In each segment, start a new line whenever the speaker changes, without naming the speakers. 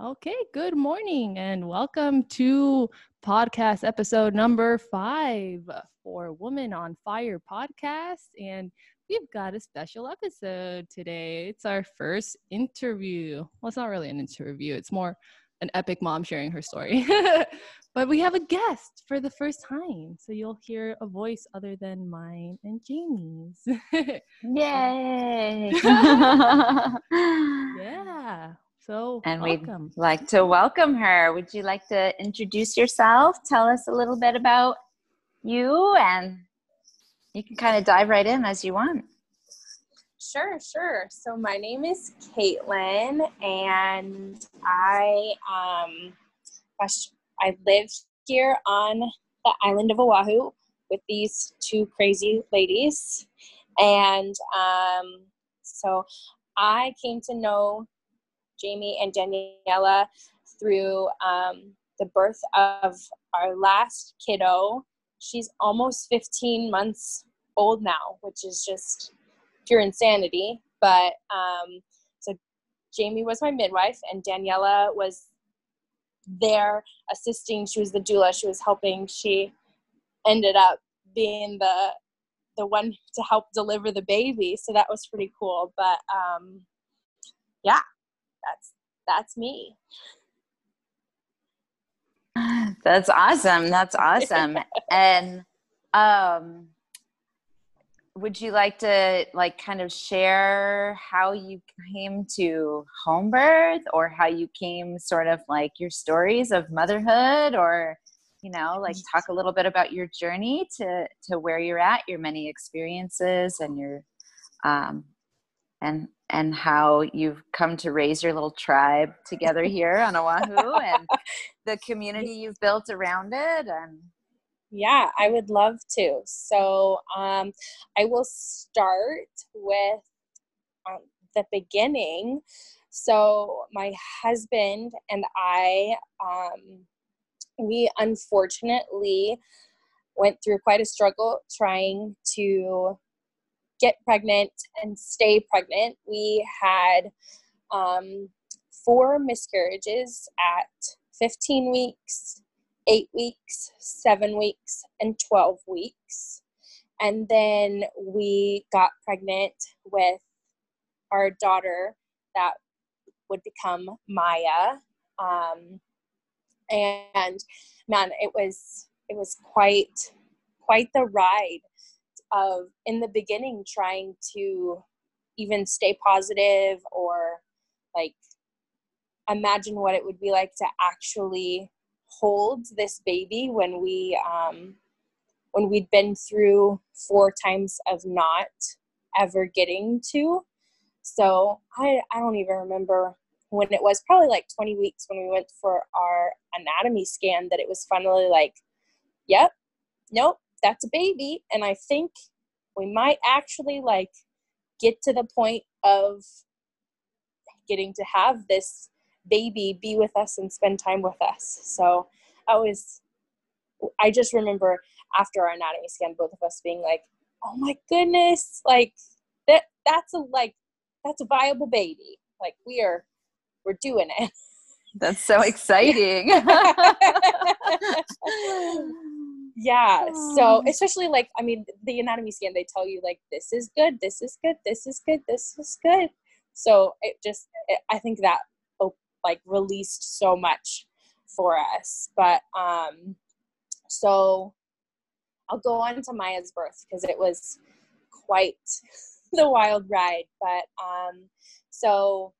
Okay, good morning and welcome to podcast episode number five for Woman on Fire podcast. And we've got a special episode today. It's our first interview. Well, it's not really an interview, it's more an epic mom sharing her story. but we have a guest for the first time. So you'll hear a voice other than mine and Jamie's.
Yay!
yeah. So,
and
welcome.
we'd like to welcome her. Would you like to introduce yourself? Tell us a little bit about you, and you can kind of dive right in as you want.
Sure, sure. So my name is Caitlin, and I um, gosh, I live here on the island of Oahu with these two crazy ladies, and um, so I came to know Jamie and Daniela through um, the birth of our last kiddo. She's almost 15 months old now, which is just pure insanity. But um, so Jamie was my midwife, and Daniela was there assisting. She was the doula. She was helping. She ended up being the the one to help deliver the baby. So that was pretty cool. But um, yeah, that's that's me.
That's awesome. That's awesome. and um would you like to like kind of share how you came to home birth or how you came sort of like your stories of motherhood or you know like talk a little bit about your journey to to where you're at your many experiences and your um and and how you've come to raise your little tribe together here on Oahu and the community you've built around it and
yeah i would love to. So um, i will start with um, the beginning. So my husband and i um, we unfortunately went through quite a struggle trying to get pregnant and stay pregnant. We had um, four miscarriages at 15 weeks, eight weeks, seven weeks, and 12 weeks. And then we got pregnant with our daughter that would become Maya. Um, and man, it was it was quite quite the ride of in the beginning trying to even stay positive or like imagine what it would be like to actually hold this baby when we um, when we'd been through four times of not ever getting to. So I, I don't even remember when it was probably like 20 weeks when we went for our anatomy scan that it was finally like yep nope that's a baby and i think we might actually like get to the point of getting to have this baby be with us and spend time with us. So i was i just remember after our anatomy scan both of us being like oh my goodness like that that's a like that's a viable baby. Like we are we're doing it.
That's so exciting
yeah so especially like i mean the anatomy scan they tell you like this is good this is good this is good this is good. So it just it, i think that like released so much for us but um so i'll go on to maya's birth because it was quite the wild ride but um so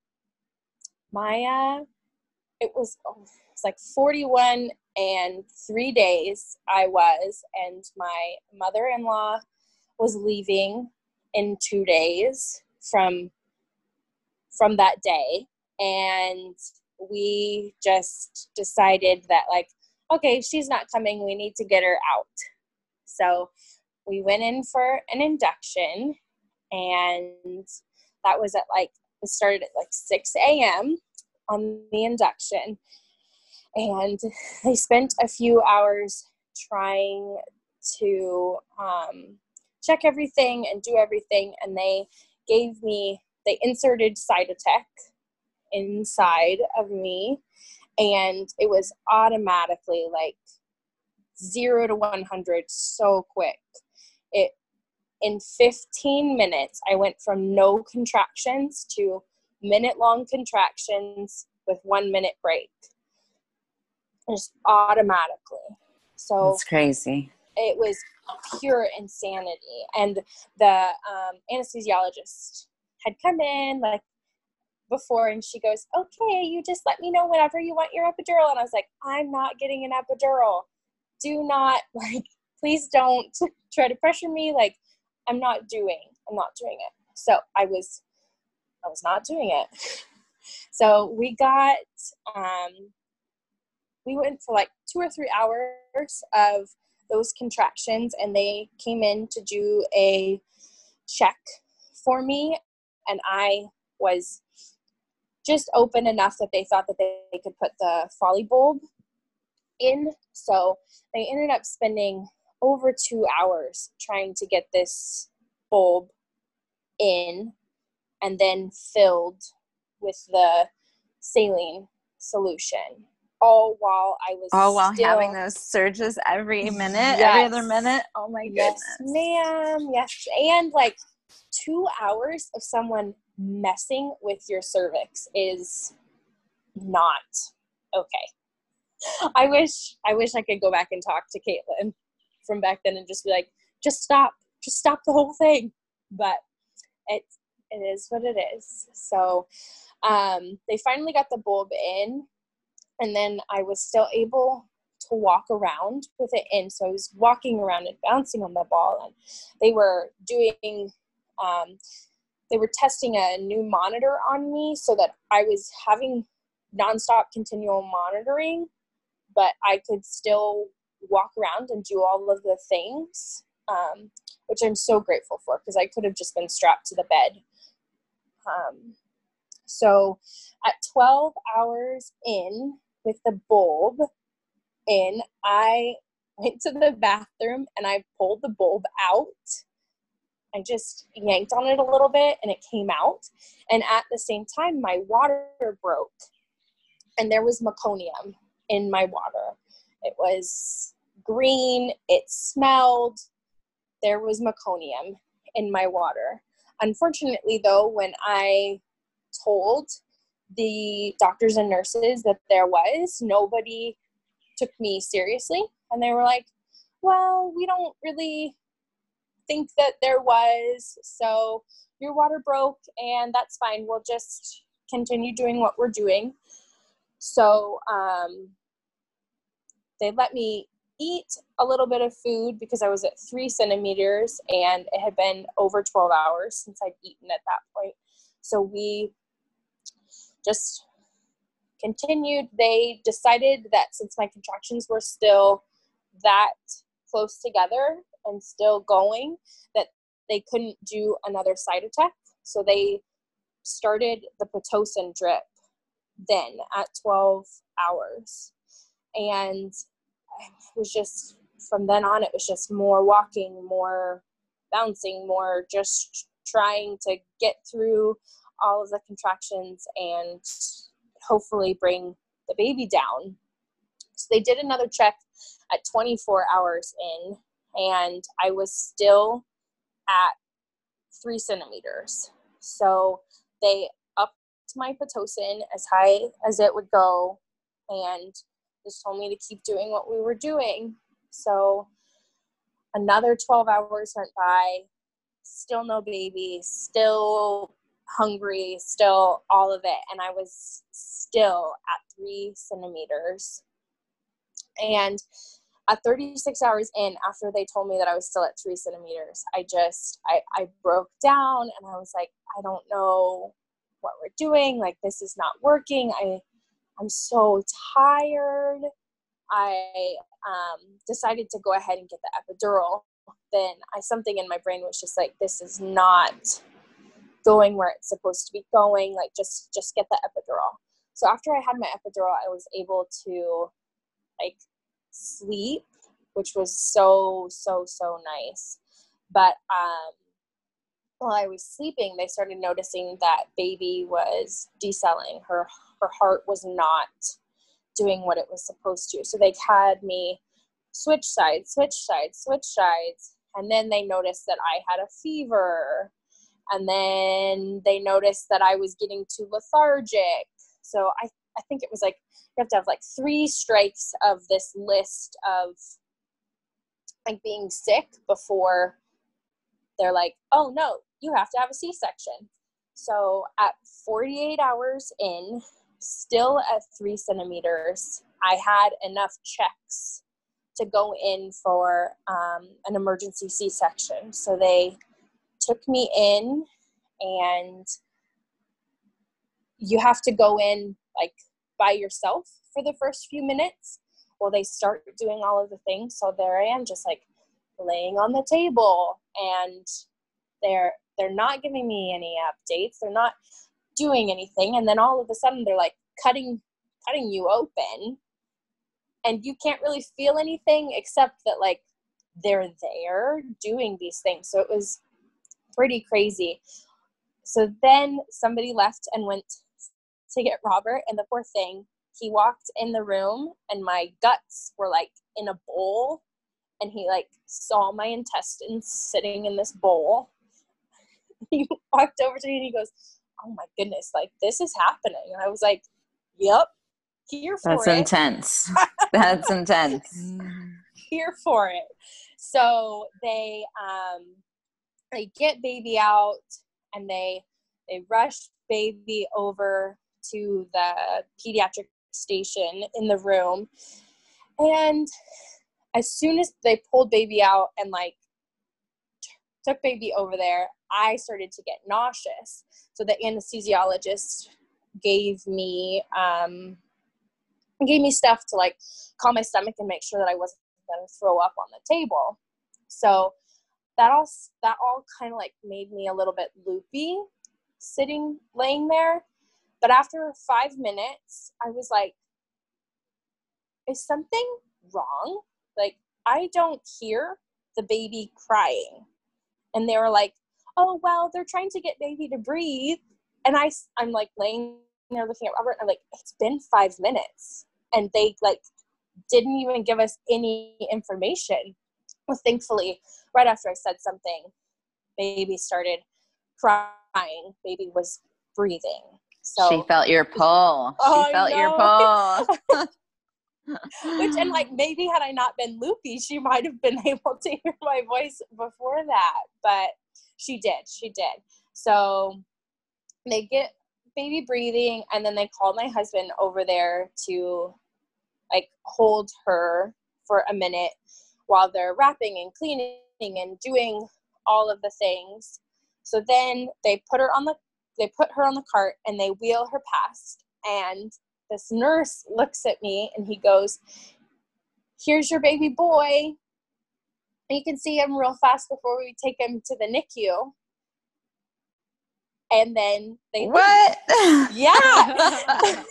maya it was oh, it's like 41 and three days I was, and my mother in law was leaving in two days from from that day. And we just decided that like okay she's not coming. We need to get her out. So we went in for an induction and that was at like it started at like 6 a.m on the induction and they spent a few hours trying to um, check everything and do everything and they gave me they inserted cytotec inside of me and it was automatically like 0 to 100 so quick. It in 15 minutes i went from no contractions to minute long contractions with one minute break just automatically. So
it's crazy.
it was pure insanity. And the um, anesthesiologist had come in like before and she goes okay you just let me know whenever you want your epidural. And i was like i'm not getting an epidural. Do not like please don't try to pressure me. Like i'm not doing i'm not doing it. So i was i was not doing it. So we got um we went for like two or three hours of those contractions and they came in to do a check for me and i was just open enough that they thought that they, could put the Foley bulb in. So they ended up spending over two hours trying to get this bulb in and then filled with the saline solution all while I was
all while
still,
having those surges every minute,
yes.
every other minute. Oh my goodness,
yes, ma'am, yes, and like two hours of someone messing with your cervix is not okay. I wish I wish I could go back and talk to Caitlin from back then and just be like, just stop, just stop the whole thing. But it it is what it is. So um, they finally got the bulb in and then I was still able to walk around with it in. So I was walking around and bouncing on the ball, and they were doing, um, they were testing a new monitor on me so that I was having nonstop continual monitoring, but I could still walk around and do all of the things, um, which I'm so grateful for because I could have just been strapped to the bed. Um, so at 12 hours in, with the bulb in, I went to the bathroom and I pulled the bulb out. I just yanked on it a little bit and it came out. And at the same time, my water broke and there was meconium in my water. It was green, it smelled, there was meconium in my water. Unfortunately, though, when I told the doctors and nurses that there was, nobody took me seriously. And they were like, well, we don't really think that there was. So your water broke, and that's fine. We'll just continue doing what we're doing. So um, they let me eat a little bit of food because I was at three centimeters and it had been over 12 hours since I'd eaten at that point. So we just continued. They decided that since my contractions were still that close together and still going, that they couldn't do another Cytotec. So they started the Pitocin drip then at 12 hours. And it was just, from then on, it was just more walking, more bouncing, more just trying to get through all of the contractions and hopefully bring the baby down. So they did another check at 24 hours in, and I was still at three centimeters. So they upped my Pitocin as high as it would go and just told me to keep doing what we were doing. So another 12 hours went by, still no baby, still hungry, still all of it. And I was still at three centimeters. And at 36 hours in, after they told me that I was still at three centimeters, I just, I, I broke down and I was like, I don't know what we're doing. Like, this is not working. I, I'm so tired. I um, decided to go ahead and get the epidural. Then I something in my brain was just like, this is not going where it's supposed to be going like just just get the epidural so after i had my epidural i was able to like sleep which was so so so nice but um while I was sleeping, they started noticing that baby was decelling. Her her heart was not doing what it was supposed to. So they had me switch sides, switch sides, switch sides. And then they noticed that I had a fever. And then they noticed that I was getting too lethargic. So I, I think it was like you have to have like three strikes of this list of like being sick before they're like, oh no, you have to have a C section. So at 48 hours in, still at three centimeters, I had enough checks to go in for um, an emergency C section. So they took me in, and you have to go in like by yourself for the first few minutes while they start doing all of the things. So there I am, just like laying on the table, and they're they're not giving me any updates. They're not doing anything. And then all of a sudden they're like cutting cutting you open and you can't really feel anything except that like they're there doing these things. So it was pretty crazy. So then somebody left and went to get Robert and the poor thing, he walked in the room and my guts were like in a bowl and he like saw my intestines sitting in this bowl he walked over to me and he goes, "Oh my goodness, like this is happening." And I was like, "Yep, here for it.
That's
it."
intense. That's intense.
here for it. So they um they get baby out and they they rush baby over to the pediatric station in the room and as soon as they pulled baby out and like took baby over there, I started to get nauseous. So the anesthesiologist gave me um, gave me stuff to like calm my stomach and make sure that I wasn't going to throw up on the table. So that all that all kind of like made me a little bit loopy sitting laying there. But after five minutes, I was like, is something wrong? Like I don't hear the baby crying and they were like, "Oh well, they're trying to get baby to breathe," and I I'm like laying there looking at Robert, and I'm like, "It's been five minutes," and they like didn't even give us any information. Well, thankfully, right after I said something, baby started crying. Baby was breathing. So
she felt your pull. She oh, felt your pull.
Which and like maybe had I not been loopy, she might have been able to hear my voice before that. But she did. She did. So they get baby breathing and then they call my husband over there to like hold her for a minute while they're wrapping and cleaning and doing all of the things. So then they put her on the they put her on the cart and they wheel her past and this nurse looks at me and he goes, Here's your baby boy. And you can see him real fast before we take him to the NICU. And then they
what?
Yeah.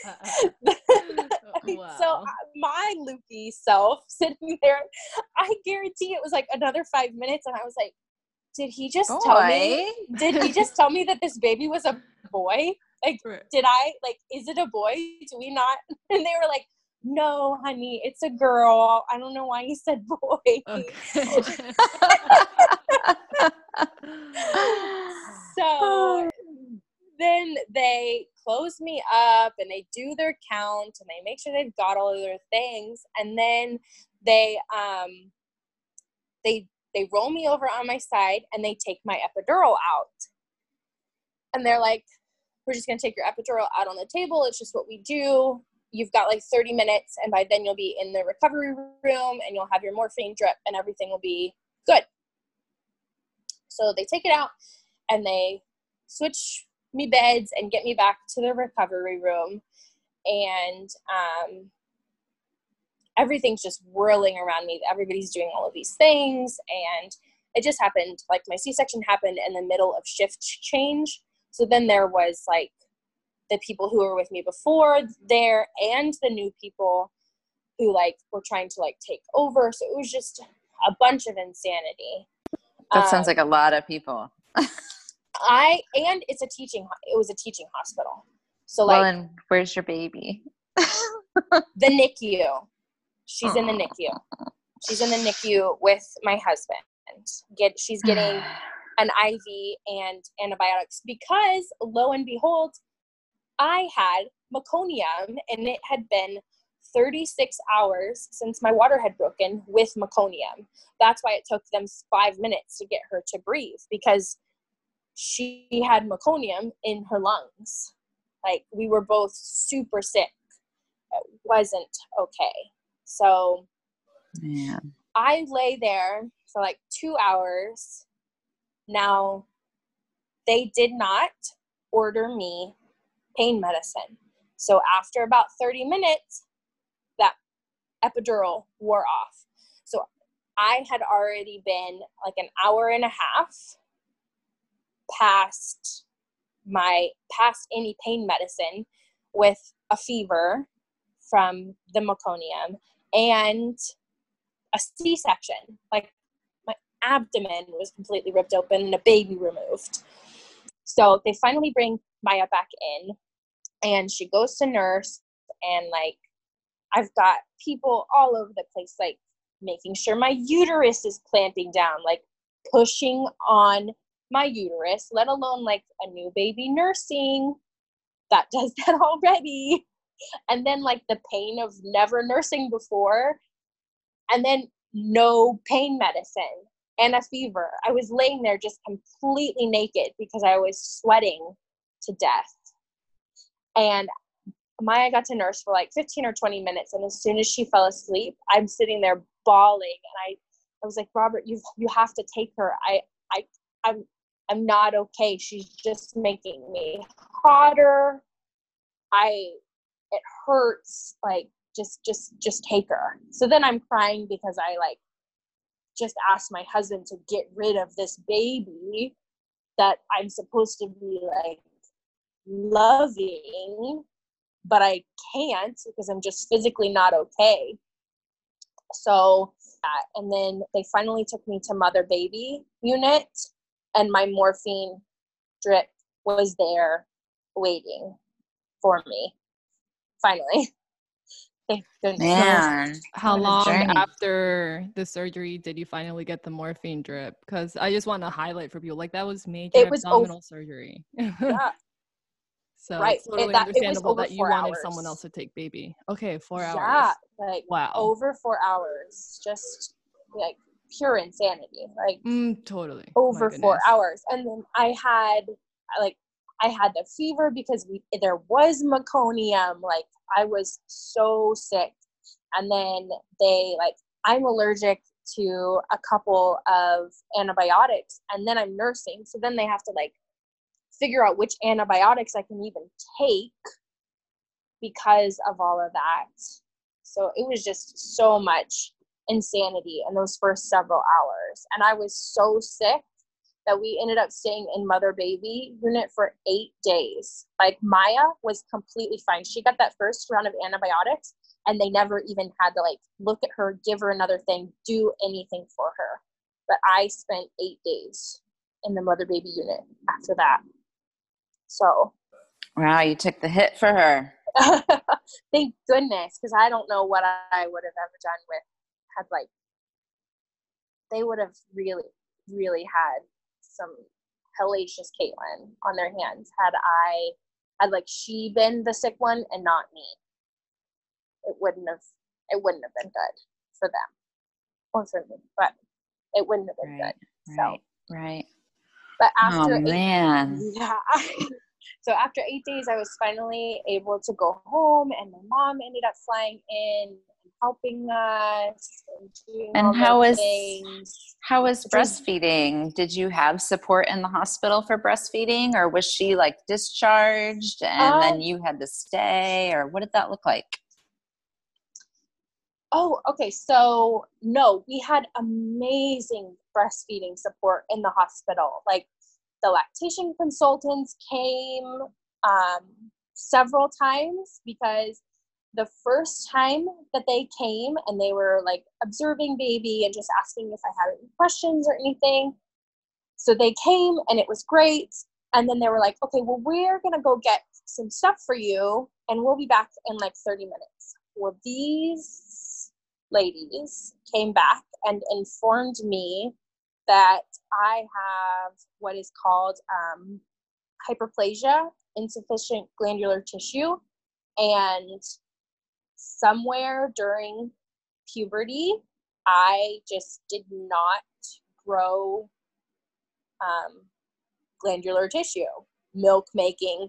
wow. So uh, my loopy self sitting there, I guarantee it was like another five minutes, and I was like, "Did he just boy. tell me? Did he just tell me that this baby was a boy?" Like, right. did I like? Is it a boy? Do we not? And they were like, no, honey, it's a girl. I don't know why you said boy. Okay. so then they close me up and they do their count and they make sure they've got all of their things and then they um they they roll me over on my side and they take my epidural out and they're like we're just going to take your epidural out on the table. It's just what we do. You've got like 30 minutes, and by then you'll be in the recovery room and you'll have your morphine drip, and everything will be good. So they take it out and they switch me beds and get me back to the recovery room. And um, everything's just whirling around me. Everybody's doing all of these things. And it just happened like my C section happened in the middle of shift change. So then there was like the people who were with me before there and the new people who like were trying to like take over. So it was just a bunch of insanity.
That um, sounds like a lot of people.
I and it's a teaching. It was a teaching hospital. So
well,
like
and where's your baby?
the NICU. She's in the NICU. She's in the NICU with my husband. Get she's getting an IV and antibiotics because lo and behold, I had meconium and it had been 36 hours since my water had broken with meconium. That's why it took them five minutes to get her to breathe because she had meconium in her lungs. Like we were both super sick. It wasn't okay. So
Yeah.
I lay there for like two hours. Now, they did not order me pain medicine. So after about 30 minutes, that epidural wore off. So I had already been like an hour and a half past my past any pain medicine with a fever from the meconium and a c-section. Like my abdomen was completely ripped open and a baby removed. So they finally bring maya back in and she goes to nurse and like i've got people all over the place like making sure my uterus is clamping down like pushing on my uterus let alone like a new baby nursing that does that already. And then like the pain of never nursing before. And then no pain medicine and a fever. I was laying there just completely naked because i was sweating to death. And Maya got to nurse for like 15 or 20 minutes, and as soon as she fell asleep, I'm sitting there bawling, and I, I was like, Robert, you you have to take her. I I I'm I'm not okay. She's just making me hotter. I it hurts. Like just just just take her. So then I'm crying because I like just asked my husband to get rid of this baby that I'm supposed to be like loving, but I can't because I'm just physically not okay. So, uh, and then they finally took me to mother baby unit, and my morphine drip was there waiting for me. Finally. Thank goodness.
Man.
How long
journey.
after the surgery did you finally get the morphine drip? Because I just want to highlight for people, like that was major
It was ov-
abdominal surgery.
Yeah,
so
Right.
it's
It-
totally
it was
understandable
over
that you
four
wanted someone else to take baby. Okay, four hours.
yeah, like
Wow.
over four hours. Just like pure insanity. Like
Mm, totally.
Over four hours and then i had like i had the fever because we there was meconium like i was so sick and then they like i'm allergic to a couple of antibiotics and then i'm nursing so then they have to like figure out which antibiotics i can even take because of all of that so it was just so much insanity in those first several hours. And I was so sick that we ended up staying in mother baby unit for eight days. Like Maya was completely fine. She got that first round of antibiotics and they never even had to like look at her, give her another thing, do anything for her. But I spent eight days in the mother baby unit after that. So
Wow, you took the hit for her.
thank goodness, because I don't know what I would have ever done with had like they would have really, really had some hellacious Caitlin on their hands had I had like she been the sick one and not me. It wouldn't have it wouldn't have been good for them or for me, but it wouldn't have been
Right,
good. So,
Right, right.
but
Oh
after eight
man.
yeah. so after eight days, I was finally able to go home, and my mom ended up flying in helping us and
And how was-
things.
How was breastfeeding? Did you have support in the hospital for breastfeeding, or was she like discharged and
Um,
then you had to stay, or what did that look like?
Oh, okay. So no, we had amazing breastfeeding support in the hospital. Like the lactation consultants came um, several times because the first time that they came and they were like observing baby and just asking if I had any questions or anything. So they came and it was great. and then they were like, okay, well, we're gonna go get some stuff for you, and we'll be back in like 30 minutes. Well, these ladies came back and informed me that I have what is called um, hypoplasia, insufficient glandular tissue, and somewhere during puberty, I just did not grow um, glandular tissue, milk making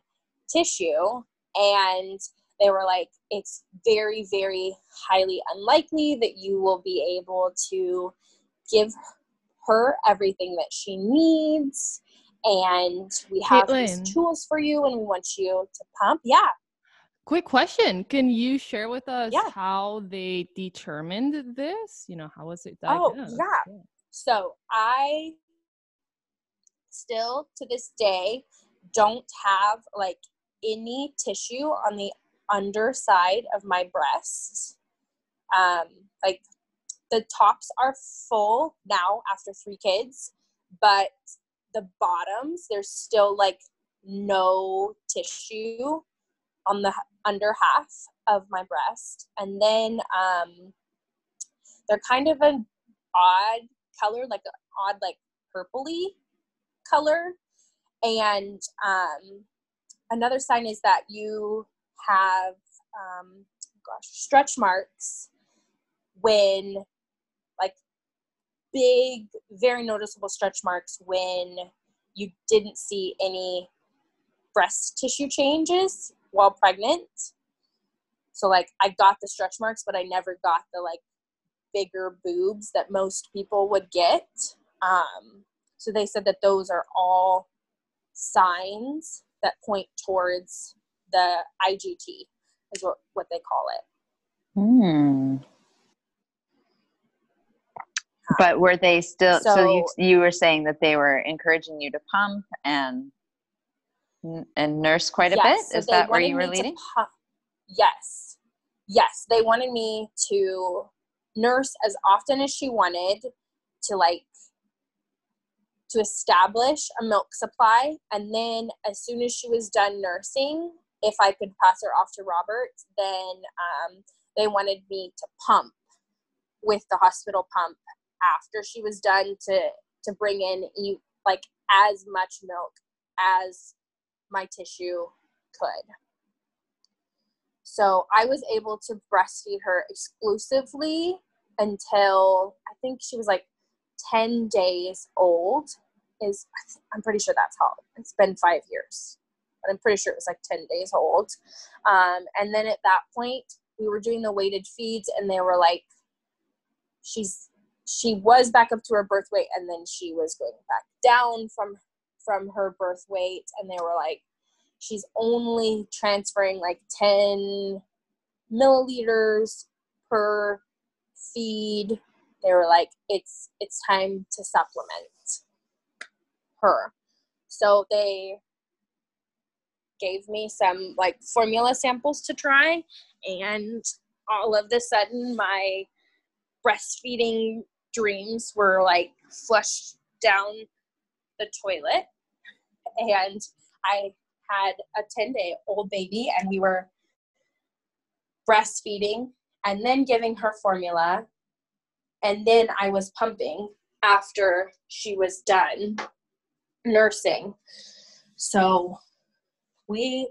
tissue. And they were like, it's very, very highly unlikely that you will be able to give her everything that she needs. And we have Caitlin. these tools for you, and we want you to pump. Yeah.
Quick question. Can you share with us yeah. how they determined this? You know, how was it
diagnosed? Oh, yeah. yeah. So I still to this day don't have like any tissue on the underside of my breast. Um, like the tops are full now after three kids, but the bottoms, there's still like no tissue on the under half of my breast. And then um, they're kind of an odd color, like an odd, like purpley color. And um, another sign is that you have, um, gosh, stretch marks when, like, big, very noticeable stretch marks when you didn't see any breast tissue changes while pregnant. So, like, I got the stretch marks, but I never got the, like, bigger boobs that most people would get. Um, so they said that those are all signs that point towards the IGT, is what, what they call it.
Hmm. But were they still? So, so you you were saying that they were encouraging you to pump and and nurse quite a yes, bit. Is so that where you were leading?
Yes, yes. They wanted me to nurse as often as she wanted to like to establish a milk supply. And then, as soon as she was done nursing, if I could pass her off to Robert, then um, they wanted me to pump with the hospital pump after she was done to to bring in like as much milk as my tissue could. So I was able to breastfeed her exclusively until I think she was like 10 days old is i'm pretty sure that's how it's been five years but i'm pretty sure it was like 10 days old um, and then at that point we were doing the weighted feeds and they were like she's she was back up to her birth weight and then she was going back down from from her birth weight and they were like she's only transferring like 10 milliliters per feed. They were like it's it's time to supplement her. So they gave me some like formula samples to try and all of a sudden my breastfeeding dreams were like flushed down the toilet and i had a 10 day old baby and we were breastfeeding and then giving her formula and then I was pumping after she was done nursing. So we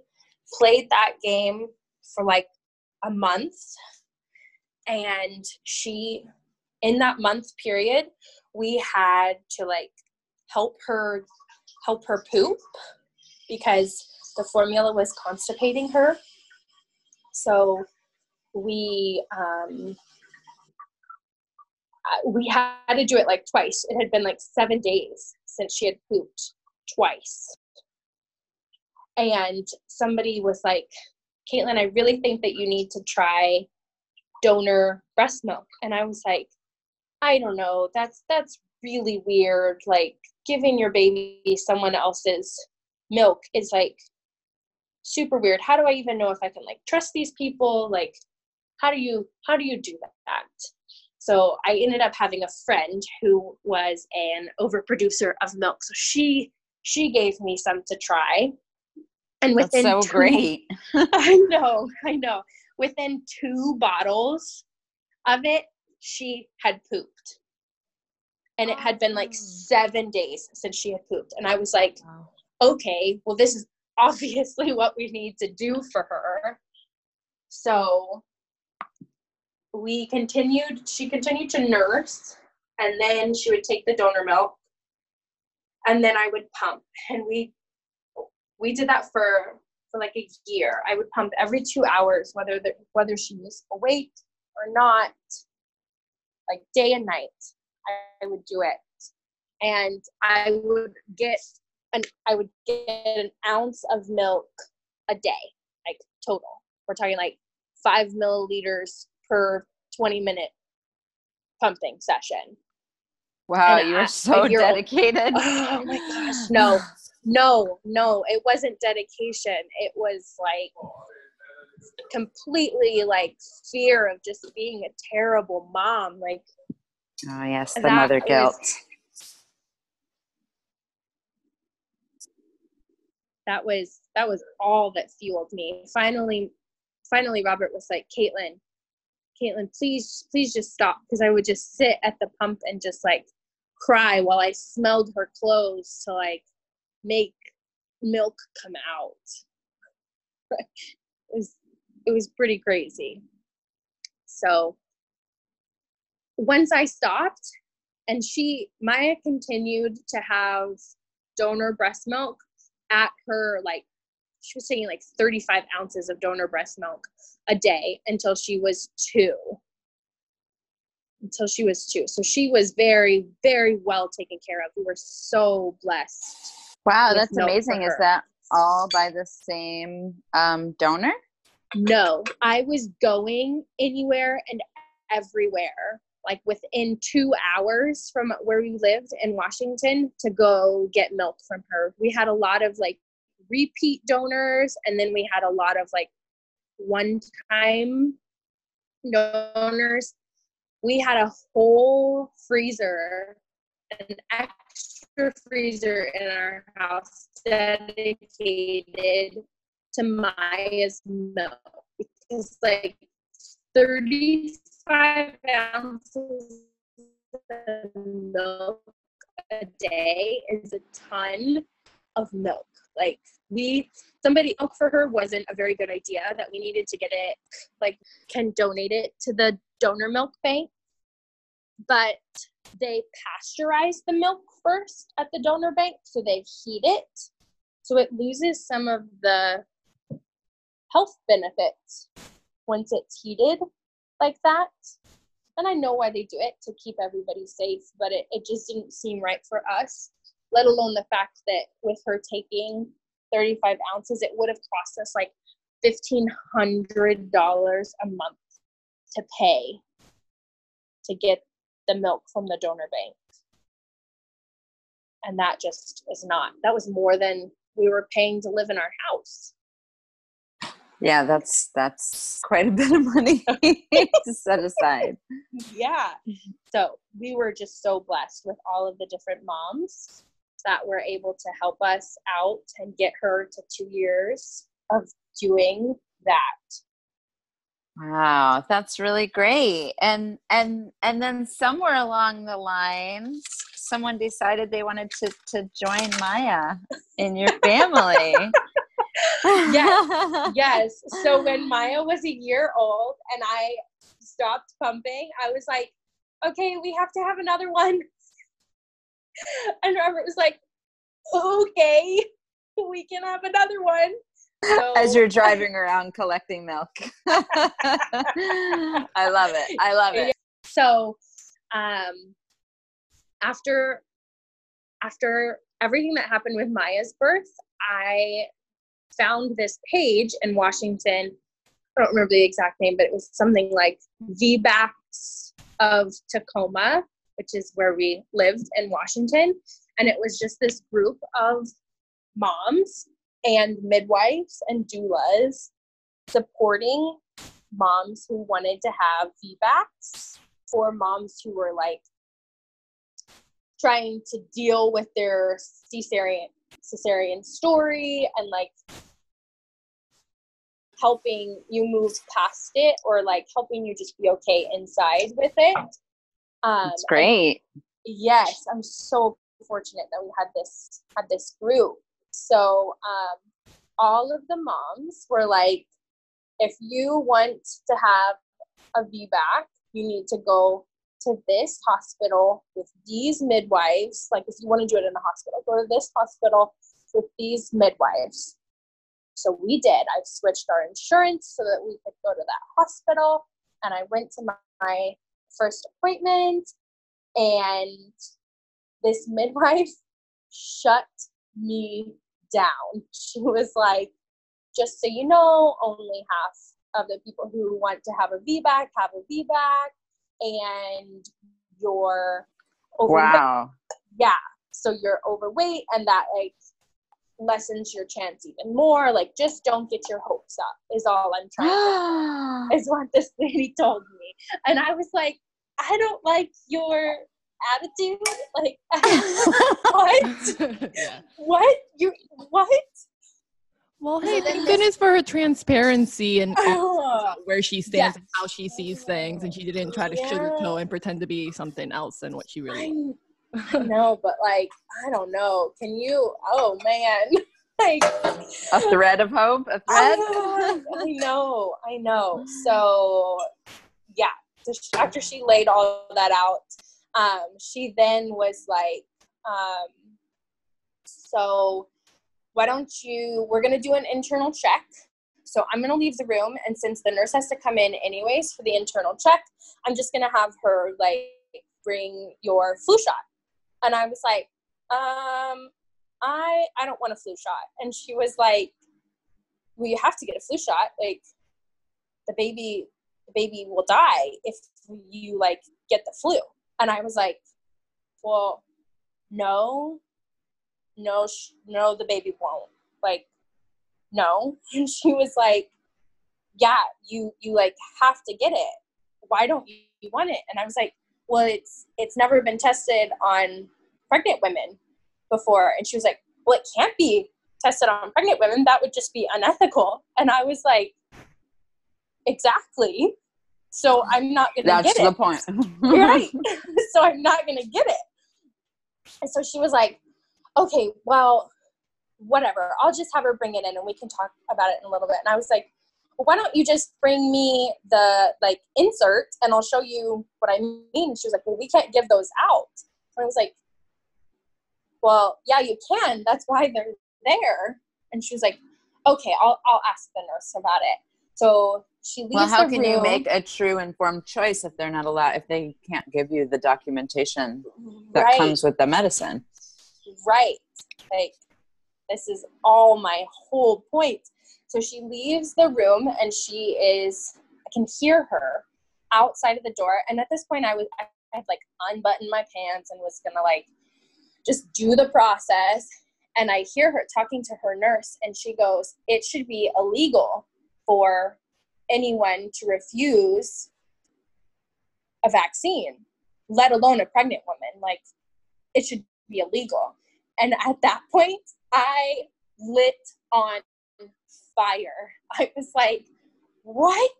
played that game for like a month and she in that month period we had to like help her help her poop because the formula was constipating her so we um we had to do it like twice. It had been like seven days since she had pooped twice. And somebody was like, Caitlin, I really think that you need to try donor breast milk. And I was like, I don't know. That's that's really weird. Like giving your baby someone else's milk is like super weird. How do I even know if I can like trust these people? Like how do you how do you do that? So I ended up having a friend who was an overproducer of milk. So she she gave me some to try. And within
That's so
two,
great.
I know, I know. Within two bottles of it, she had pooped. And it had been like seven days since she had pooped. And I was like,
Wow.
okay, well, this is obviously what we need to do for her. So we continued, she continued to nurse, and then she would take the donor milk, and then I would pump. And we we did that for for like a year. I would pump every two hours, whether the, whether she was awake or not, like day and night. I, would do it, and I would get an I would get an ounce of milk a day, like total. We're talking like five milliliters per twenty minute pumping session.
Wow,
And
you are so
year old-
dedicated.
Oh my gosh, no, no, no, it wasn't dedication. It was like completely like fear of just being a terrible mom. Like
Oh yes, the
That
mother
was-
guilt.
that was that was all that fueled me. Finally, finally, Robert was like, Caitlin, Caitlin, please, please just stop. Because I would just sit at the pump and just like cry while I smelled her clothes to like make milk come out. it was it was pretty crazy. So once I stopped and she Maya continued to have donor breast milk at her like she was taking like 35 ounces of donor breast milk a day until she was two. Until she was two. So she was very very well taken care of. We were so blessed
Wow, that's amazing. Is that all by the same um, donor?
no i was going anywhere and everywhere like within two hours from where we lived in washington to go get milk from her. We had a lot of like repeat donors and then we had a lot of like one time donors. We had a whole freezer an extra freezer in our house dedicated to Maya's milk. Because like 35 ounces of milk a day is a ton of milk. Like we somebody milk for her wasn't a very good idea that we needed to get it like can donate it to the donor milk bank. But they pasteurize the milk first at the donor bank so they heat it so it loses some of the health benefits once it's heated like that. And I know why they do it to keep everybody safe, but it, it just didn't seem right for us, let alone the fact that with her taking 35 ounces, it would have cost us like $1,500 a month to pay to get the milk from the donor bank. And that just is not, that was more than we were paying to live in our house.
Yeah, that's that's quite a bit of money to set aside.
yeah. So we were just so blessed with all of the different moms that were able to help us out and get her to two years of doing that.
Wow, that's really great. And and and then somewhere along the lines, someone decided they wanted to to join Maya in your family.
Yes. Yes. So when Maya was a year old and I stopped pumping, I was like, okay, we have to have another one. And Robert was like, okay, we can have another one. So,
As you're driving around collecting milk. I love it. I love it.
so um after after everything that happened with maya's birth i found this page in washington i don't remember the exact name but it was something like vbacks of tacoma which is where we lived in washington. And it was just this group of moms and midwives and doulas supporting moms who wanted to have VBACs for moms who were like trying to deal with their cesarean cesarean story and like helping you move past it or like helping you just be okay inside with it.
Um, That's great.
Yes, I'm so fortunate that we had this had this group. So um, all of the moms were like, if you want to have a VBAC, you need to go to this hospital with these midwives. Like if you want to do it in a hospital, go to this hospital with these midwives. So we did. I switched our insurance so that we could go to that hospital. And I went to my, my first appointment, and this midwife shut me down. She was like, just so you know, only half of the people who want to have a VBAC have a VBAC, and you're
overweight. Wow.
Yeah. So you're overweight, and that like lessens your chance even more. Like, just don't get your hopes up, is all I'm trying to is what this lady told me. And I was like, I don't like your attitude. Like, what? yeah. What? You, what?
Well, hey, thank goodness for her transparency and where she stands and how she sees things, and she didn't try to yeah. sugarcoat and pretend to be something else than what she really.
I know, but like, I don't know. Can you? Oh man, like
a thread of hope, a thread.
I, I know, I know. So, yeah. After she laid all that out, um, she then was like, um, "So, why don't you? We're gonna do an internal check." So I'm gonna leave the room, and since the nurse has to come in anyways for the internal check, I'm just gonna have her like bring your flu shot and I was like, um, I I don't want a flu shot. And she was like, Well, you have to get a flu shot. Like the baby the baby will die if you like get the flu. And I was like, Well, no, no, sh- no, the baby won't. Like, no. And she was like, Yeah, you you like have to get it. Why don't you, you want it? And I was like, well it's it's never been tested on pregnant women before. And she was like well it can't be tested on pregnant women. That would just be unethical. And i was like exactly. So i'm not gonna
that's
get
the
it.
point.
Right. So i'm not gonna get it. And so she was like okay well whatever. I'll just have her bring it in and we can talk about it in a little bit. And i was like well, why don't you just bring me the like insert and I'll show you what I mean? She was like, well, we can't give those out. And I was like, well, yeah, you can. That's why they're there. And she was like, okay, I'll, I'll ask the nurse about it. So she leaves
Well, how can
room.
you make a true informed choice if they're not allowed, if they can't give you the documentation that right. comes with the medicine?
Right. Like, this is all my whole point. So she leaves the room and she is, I can hear her outside of the door. And at this point, I was, I had like unbuttoned my pants and was gonna like just do the process. And I hear her talking to her nurse, and she goes, It should be illegal for anyone to refuse a vaccine, let alone a pregnant woman. Like, it should be illegal. And at that point, I lit on fire. I was like, what?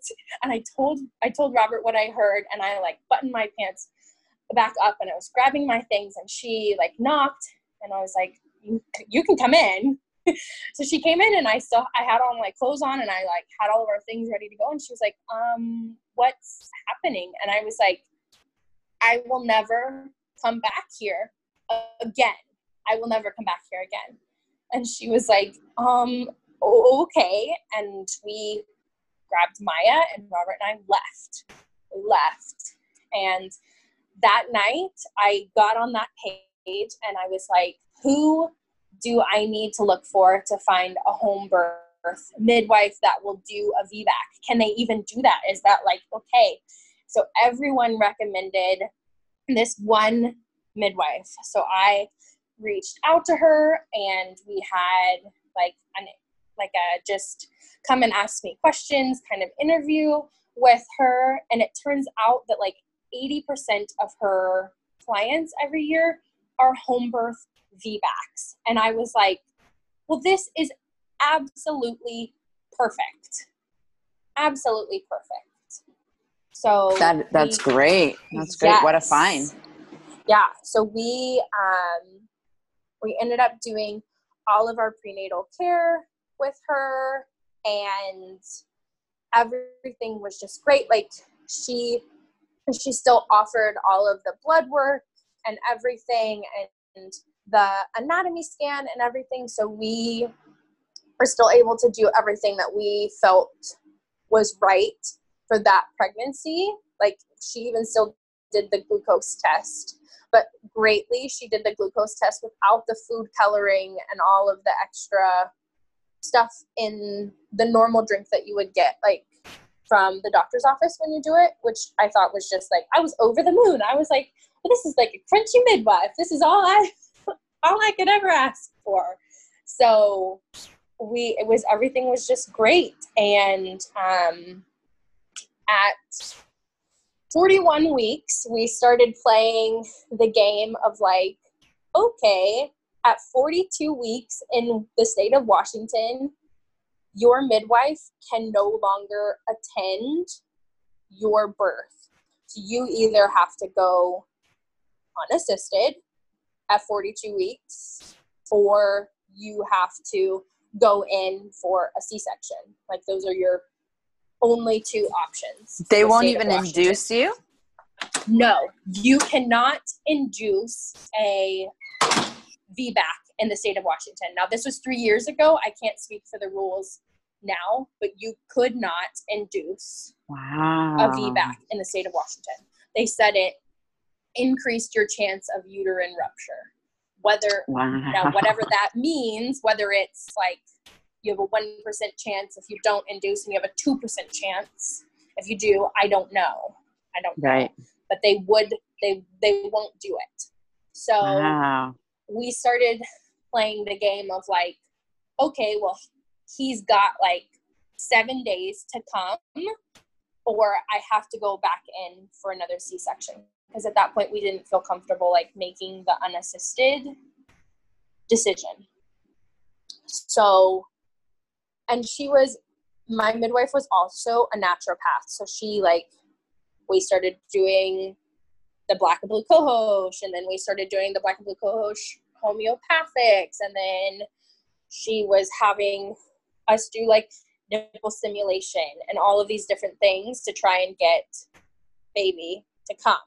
And I told I told Robert what I heard and I like buttoned my pants back up and I was grabbing my things and she like knocked and I was like, you, can come in. so she came in and I still I had all my clothes on and I like had all of our things ready to go and she was like, um, what's happening? And I was like, I will never come back here again. I will never come back here again. And she was like, um, Oh, okay. And we grabbed Maya and Robert and I left. Left. And that night I got on that page and I was like, who do I need to look for to find a home birth midwife that will do a VBAC? Can they even do that? Is that like okay? So everyone recommended this one midwife. So I reached out to her and we had like an like a just come and ask me questions kind of interview with her and it turns out that like 80% of her clients every year are home birth VBACs. And I was like, well, this is absolutely perfect. Absolutely perfect. So
that that's we, great. That's great. Yes. What a find.
Yeah. So we um we ended up doing all of our prenatal care with her and everything was just great. Like she she still offered all of the blood work and everything and the anatomy scan and everything. So we were still able to do everything that we felt was right for that pregnancy. Like she even still did the glucose test, but greatly she did the glucose test without the food coloring and all of the extra stuff in the normal drink that you would get. Like from the doctor's office when you do it, which I thought was just like I was over the moon. I was like, this is like a crunchy midwife. This is all I all I could ever ask for. So we it was everything was just great. And um at 41 weeks, we started playing the game of like, okay, at 42 weeks in the state of Washington, your midwife can no longer attend your birth. So you either have to go unassisted at 42 weeks or you have to go in for a C-section. Like those are your only two options.
They won't even induce you?
No, you cannot induce a VBAC in the state of Washington. Now, this was three years ago. I can't speak for the rules now, but you could not induce
wow.
a VBAC in the state of Washington. They said it increased your chance of uterine rupture. Whether wow. now, whatever that means, whether it's like you have a one percent chance if you don't induce, and you have a two percent chance if you do. I don't know. I don't
right.
know. But they would. They they won't do it. So
wow.
We started playing the game of like, okay, well, he's got like seven days to come or I have to go back in for another C section. Because at that point, we didn't feel comfortable like making the unassisted decision. So, and she was, my midwife was also a naturopath. So she like, we started doing the black and blue cohosh, and then we started doing the black and blue cohosh homeopathics, and then she was having us do like nipple stimulation and all of these different things to try and get baby to come.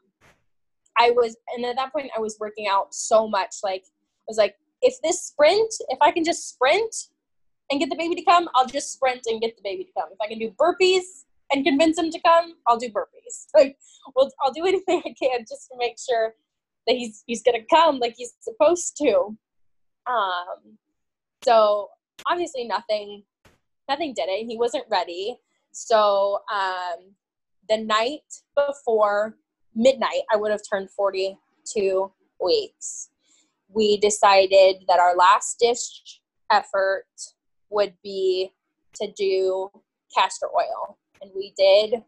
I was, and at that point, I was working out so much. Like, I was like, if this sprint, if I can just sprint and get the baby to come, I'll just sprint and get the baby to come. If I can do burpees and convince him to come, I'll do burpees. Like, well, I'll do anything I can just to make sure that he's he's gonna come like he's supposed to. Um, so obviously nothing nothing did it. He wasn't ready. So um, the night before midnight, I would have turned 42 weeks. We decided that our last dish effort would be to do castor oil. And we did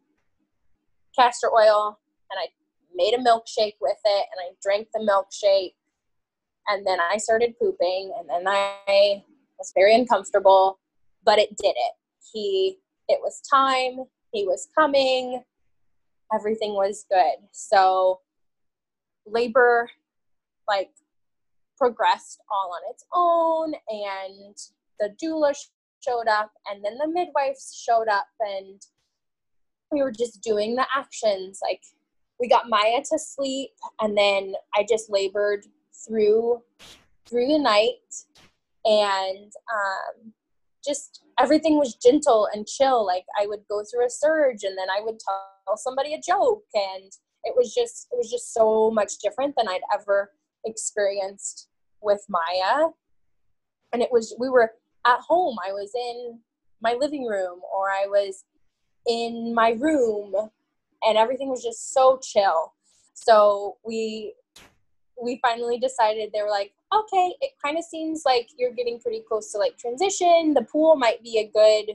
castor oil, and I made a milkshake with it, and I drank the milkshake. And then I started pooping, and then I was very uncomfortable but it did it. He, it was time, he was coming, everything was good. So labor, like, progressed all on its own, and the doula showed up, and then the midwives showed up, and we were just doing the actions. Like, we got Maya to sleep, and then I just labored through through the night and um, just everything was gentle and chill. Like I would go through a surge and then I would tell somebody a joke and it was just it was just so much different than I'd ever experienced with Maya. And it was we were at home. I was in my living room or I was in my room and everything was just so chill. So we we finally decided they were like, okay, it kind of seems like you're getting pretty close to like transition. The pool might be a good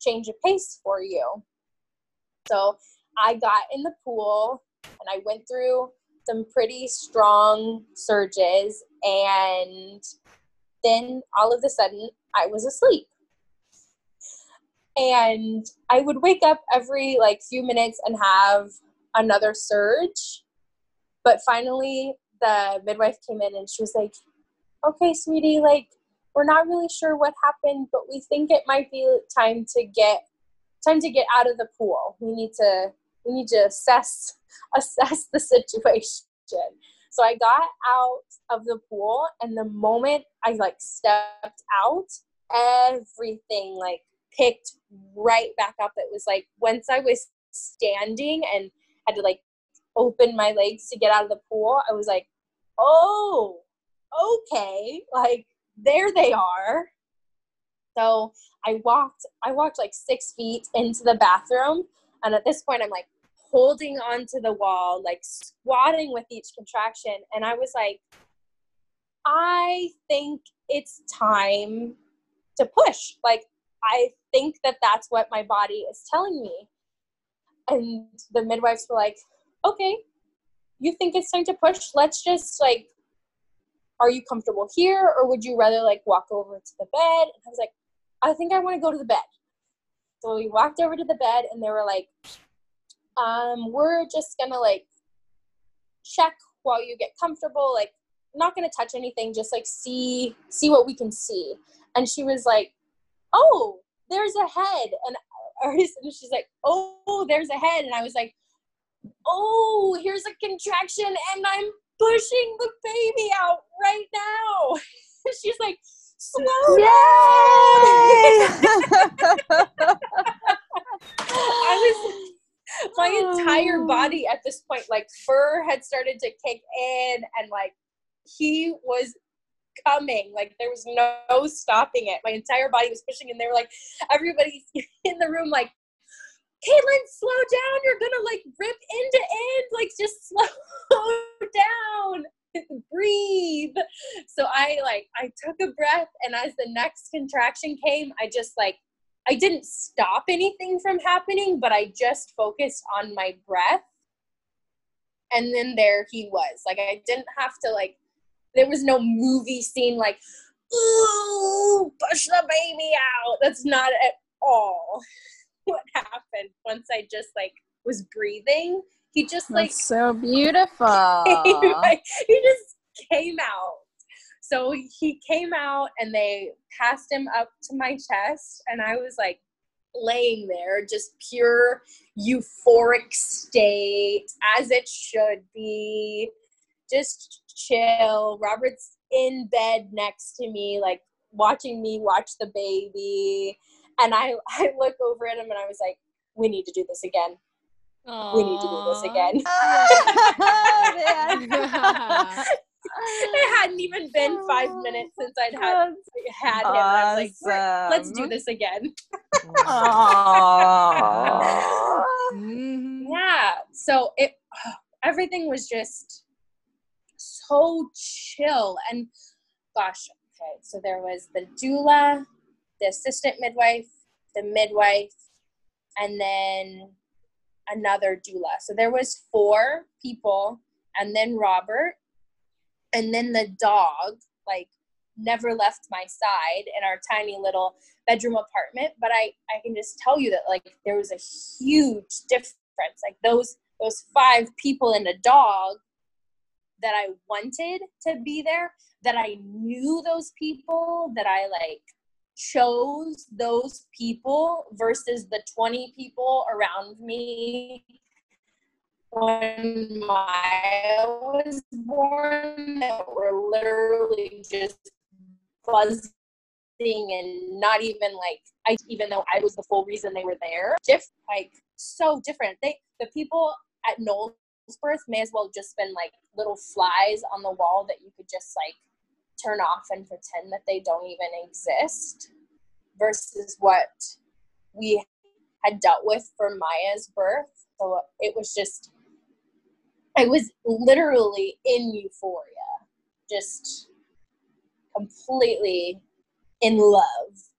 change of pace for you. So I got in the pool and I went through some pretty strong surges and then all of a sudden I was asleep. And I would wake up every like few minutes and have another surge. But finally, the midwife came in and she was like, okay, sweetie, like, we're not really sure what happened, but we think it might be time to get time to get out of the pool. We need to we need to assess assess the situation. So I got out of the pool and the moment I like stepped out, everything like picked right back up. It was like once I was standing and had to like open my legs to get out of the pool, I was like, oh, okay, like there they are. So I walked, I walked like six feet into the bathroom. And at this point, I'm like holding onto the wall, like squatting with each contraction. And I was like, I think it's time to push. Like, I think that that's what my body is telling me. And the midwives were like, okay, you think it's time to push? Let's just like, are you comfortable here or would you rather like walk over to the bed? And I was like, I think I want to go to the bed. So we walked over to the bed and they were like, um, we're just gonna like check while you get comfortable, like not gonna touch anything, just like see see what we can see. And she was like, Oh, there's a head. And she's like, Oh, there's a head. And I was like, Oh, here's a contraction and I'm pushing the baby out right now. she's like, slow down. I was my entire oh. body at this point, like fur had started to kick in and like he was coming. Like there was no stopping it. My entire body was pushing and they were like everybody in the room like Caitlin, slow down. You're gonna like rip end to end. Like just slow down. Breathe. So I like I took a breath and as the next contraction came, I just like I didn't stop anything from happening, but I just focused on my breath. And then there he was. Like I didn't have to like there was no movie scene like ooh push the baby out. That's not at all what happened once I just like was breathing. He just like
That's so beautiful.
he, like, he just came out so he came out and they passed him up to my chest and i was like laying there just pure euphoric state as it should be just chill robert's in bed next to me like watching me watch the baby and i i look over at him and i was like we need to do this again Aww. we need to do this again oh, it hadn't even been five minutes since I'd had had him. I was like, let's do this again. yeah. So it everything was just so chill and gosh, okay. So there was the doula, the assistant midwife, the midwife, and then another doula. So there was four people and then Robert and then the dog like never left my side in our tiny little bedroom apartment but i i can just tell you that like there was a huge difference like those those five people and a dog that i wanted to be there that i knew those people that i like chose those people versus the 20 people around me when Maya was born that were literally just buzzing and not even like I even though I was the full reason they were there. Diff like so different. They the people at Noel's birth may as well just been like little flies on the wall that you could just like turn off and pretend that they don't even exist versus what we had dealt with for Maya's birth. So it was just I was literally in euphoria, just completely in love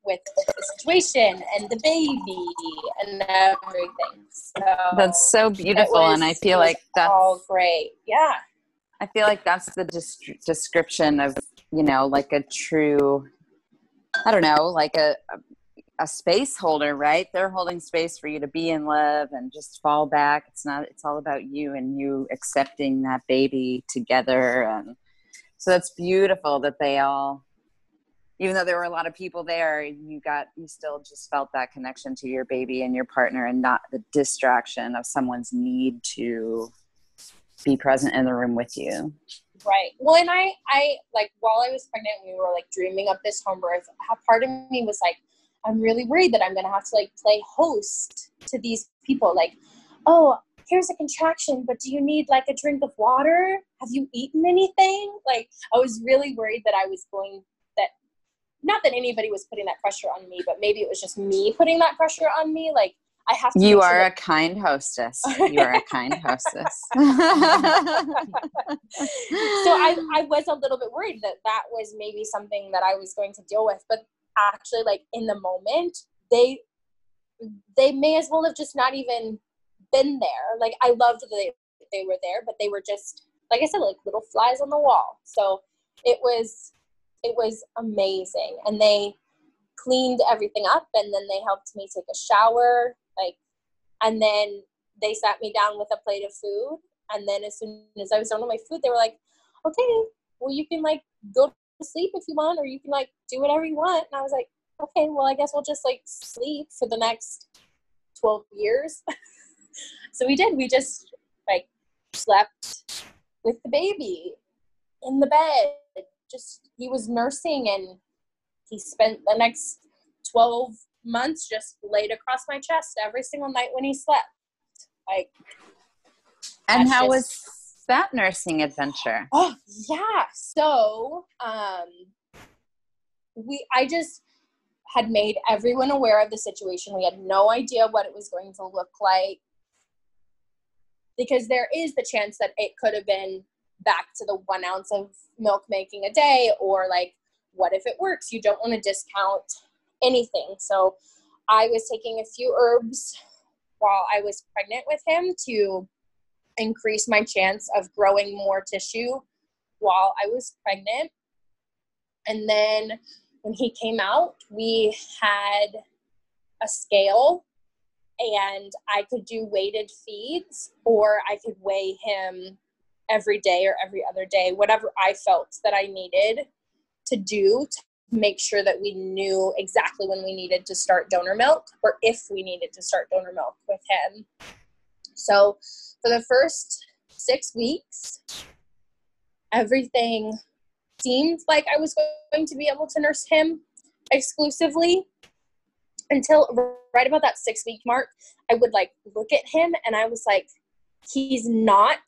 with the situation and the baby and everything. So
that's so beautiful, was, and I feel like that's
all great. Yeah.
I feel like that's the des- description of, you know, like a true, I don't know, like a, a, a space holder, right? They're holding space for you to be in love and just fall back. It's not, it's all about you and you accepting that baby together. And so that's beautiful that they all, even though there were a lot of people there, you got, you still just felt that connection to your baby and your partner and not the distraction of someone's need to be present in the room with you.
Right. Well, and I, I like while I was pregnant, we were like dreaming up this home birth. Part of me was like, I'm really worried that I'm gonna have to like play host to these people. Like, oh, here's a contraction, but do you need like a drink of water? Have you eaten anything? Like, I was really worried that I was going not that anybody was putting that pressure on me, but maybe it was just me putting that pressure on me. Like, I have to.
You are a kind hostess. You are a kind hostess. so
I, I was a little bit worried that that was maybe something that I was going to deal with, but actually, like in the moment, they they may as well have just not even been there. Like I loved that they, they were there, but they were just like I said, like little flies on the wall. So it was it was amazing, and they cleaned everything up, and then they helped me take a shower like, and then they sat me down with a plate of food. And then as soon as I was done with my food, they were like, okay, well, you can like go to sleep if you want, or you can like do whatever you want. And I was like, okay, well, I guess we'll just like sleep for the next 12 years. so we did. We just like slept with the baby in the bed. Just, he was nursing and he spent the next 12 months just laid across my chest every single night when he slept. Like,
and how just, was that nursing adventure?
Oh yeah, so um, we I just had made everyone aware of the situation. We had no idea what it was going to look like because there is the chance that it could have been back to the one ounce of milk making a day or like what if it works you don't want to discount anything. So I was taking a few herbs while I was pregnant with him to increase my chance of growing more tissue while I was pregnant. And then when he came out, we had a scale and I could do weighted feeds or I could weigh him every day or every other day, whatever I felt that I needed to do to make sure that we knew exactly when we needed to start donor milk or if we needed to start donor milk with him. So for the first six weeks, everything seemed like I was going to be able to nurse him exclusively until right about that six week mark. I would like look at him and I was like, he's not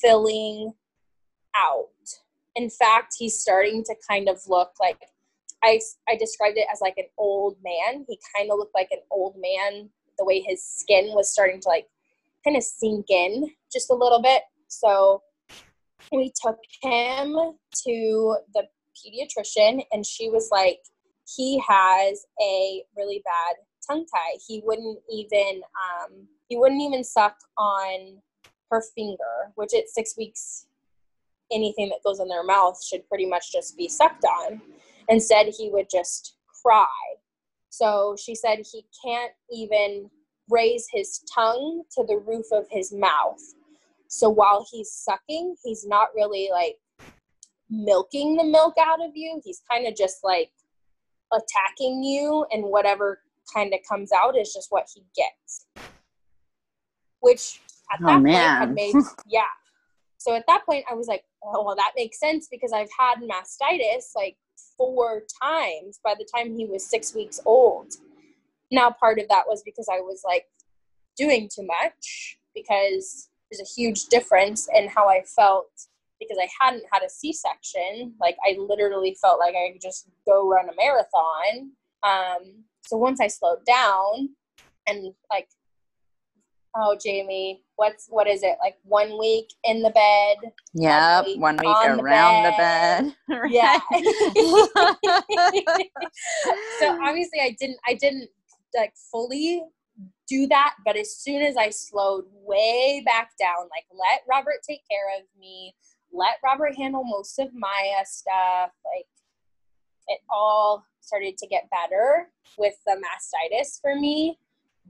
filling out in fact, he's starting to kind of look like I, I described it as like an old man. He kind of looked like an old man, the way his skin was starting to like kind of sink in just a little bit. So we took him to the pediatrician, and she was like, he has a really bad tongue tie. He wouldn't even um, he wouldn't even suck on her finger, which at six weeks anything that goes in their mouth should pretty much just be sucked on. Instead, he would just cry. So she said he can't even raise his tongue to the roof of his mouth. So while he's sucking, he's not really like milking the milk out of you. He's kind of just like attacking you, and whatever kind of comes out is just what he gets. Which at oh, that man. point had made, yeah, so at that point, I was like, oh, well, that makes sense because I've had mastitis like four times by the time he was six weeks old. Now, part of that was because I was like doing too much because there's a huge difference in how I felt because I hadn't had a C section. Like, I literally felt like I could just go run a marathon. Um, so once I slowed down and like oh jamie what's what is it like one week in the bed
yep one week, one week around the bed,
the bed. yeah so obviously i didn't i didn't like fully do that. But as soon as I slowed way back down, like let Robert take care of me, let Robert handle most of my uh, stuff, like it all started to get better with the mastitis for me.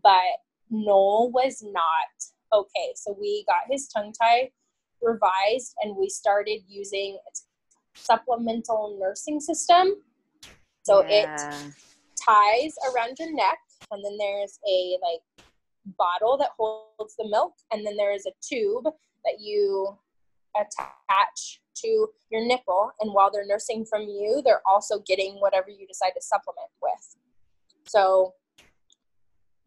But Noel was not okay. So we got his tongue tie revised and we started using supplemental nursing system. So yeah. it ties around your neck and then there's a like bottle that holds the milk and then there is a tube that you attach to your nipple and while they're nursing from you they're also getting whatever you decide to supplement with so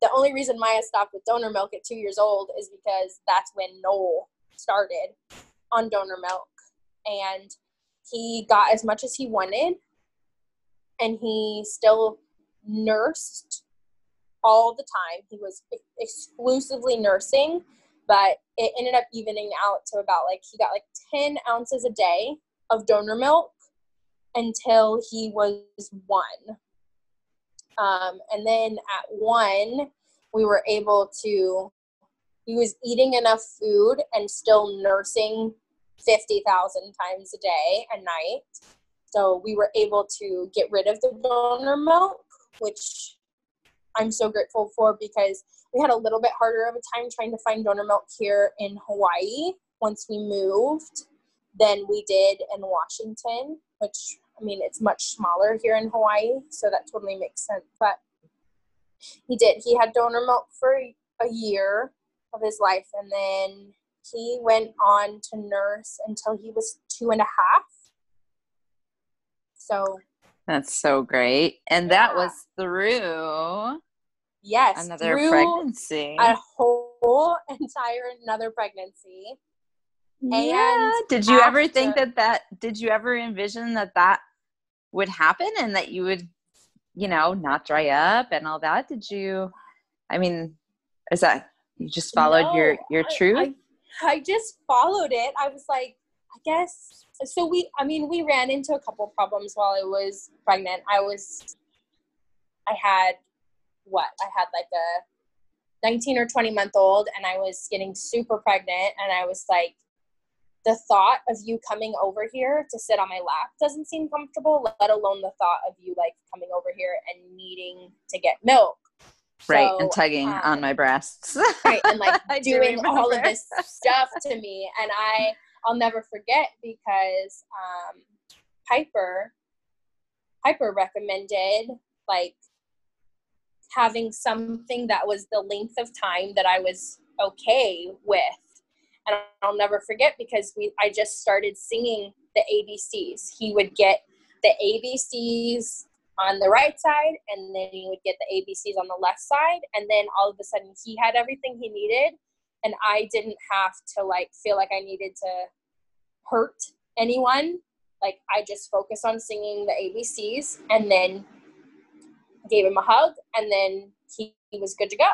the only reason Maya stopped with donor milk at two years old is because that's when Noel started on donor milk. And he got as much as he wanted. And he still nursed all the time. He was exclusively nursing, but it ended up evening out to about like he got like 10 ounces a day of donor milk until he was one. Um, and then at one, we were able to, he was eating enough food and still nursing 50,000 times a day and night. So we were able to get rid of the donor milk, which I'm so grateful for because we had a little bit harder of a time trying to find donor milk here in Hawaii once we moved than we did in Washington, which I mean, it's much smaller here in Hawaii, so that totally makes sense. But he did. He had donor milk for a year of his life, and then he went on to nurse until he was two and a half. So
that's so great. And yeah. that was through
yes
another pregnancy.
A whole entire another pregnancy.
Yeah. And did you after, ever think that that did you ever envision that that would happen and that you would you know not dry up and all that? Did you i mean is that you just followed no, your your truth?
I, I, I just followed it. I was like i guess so we i mean we ran into a couple problems while i was pregnant. I was i had what? I had like a 19 or 20 month old and i was getting super pregnant and i was like the thought of you coming over here to sit on my lap doesn't seem comfortable, let alone the thought of you like coming over here and needing to get milk.
Right, so, and tugging um, on my breasts.
right, and like doing all of this stuff to me. And I, I'll never forget because um, Piper, Piper recommended like having something that was the length of time that I was okay with and I'll never forget because we I just started singing the ABCs. He would get the ABCs on the right side and then he would get the ABCs on the left side and then all of a sudden he had everything he needed and I didn't have to like feel like I needed to hurt anyone. Like I just focused on singing the ABCs and then gave him a hug and then he, he was good to go.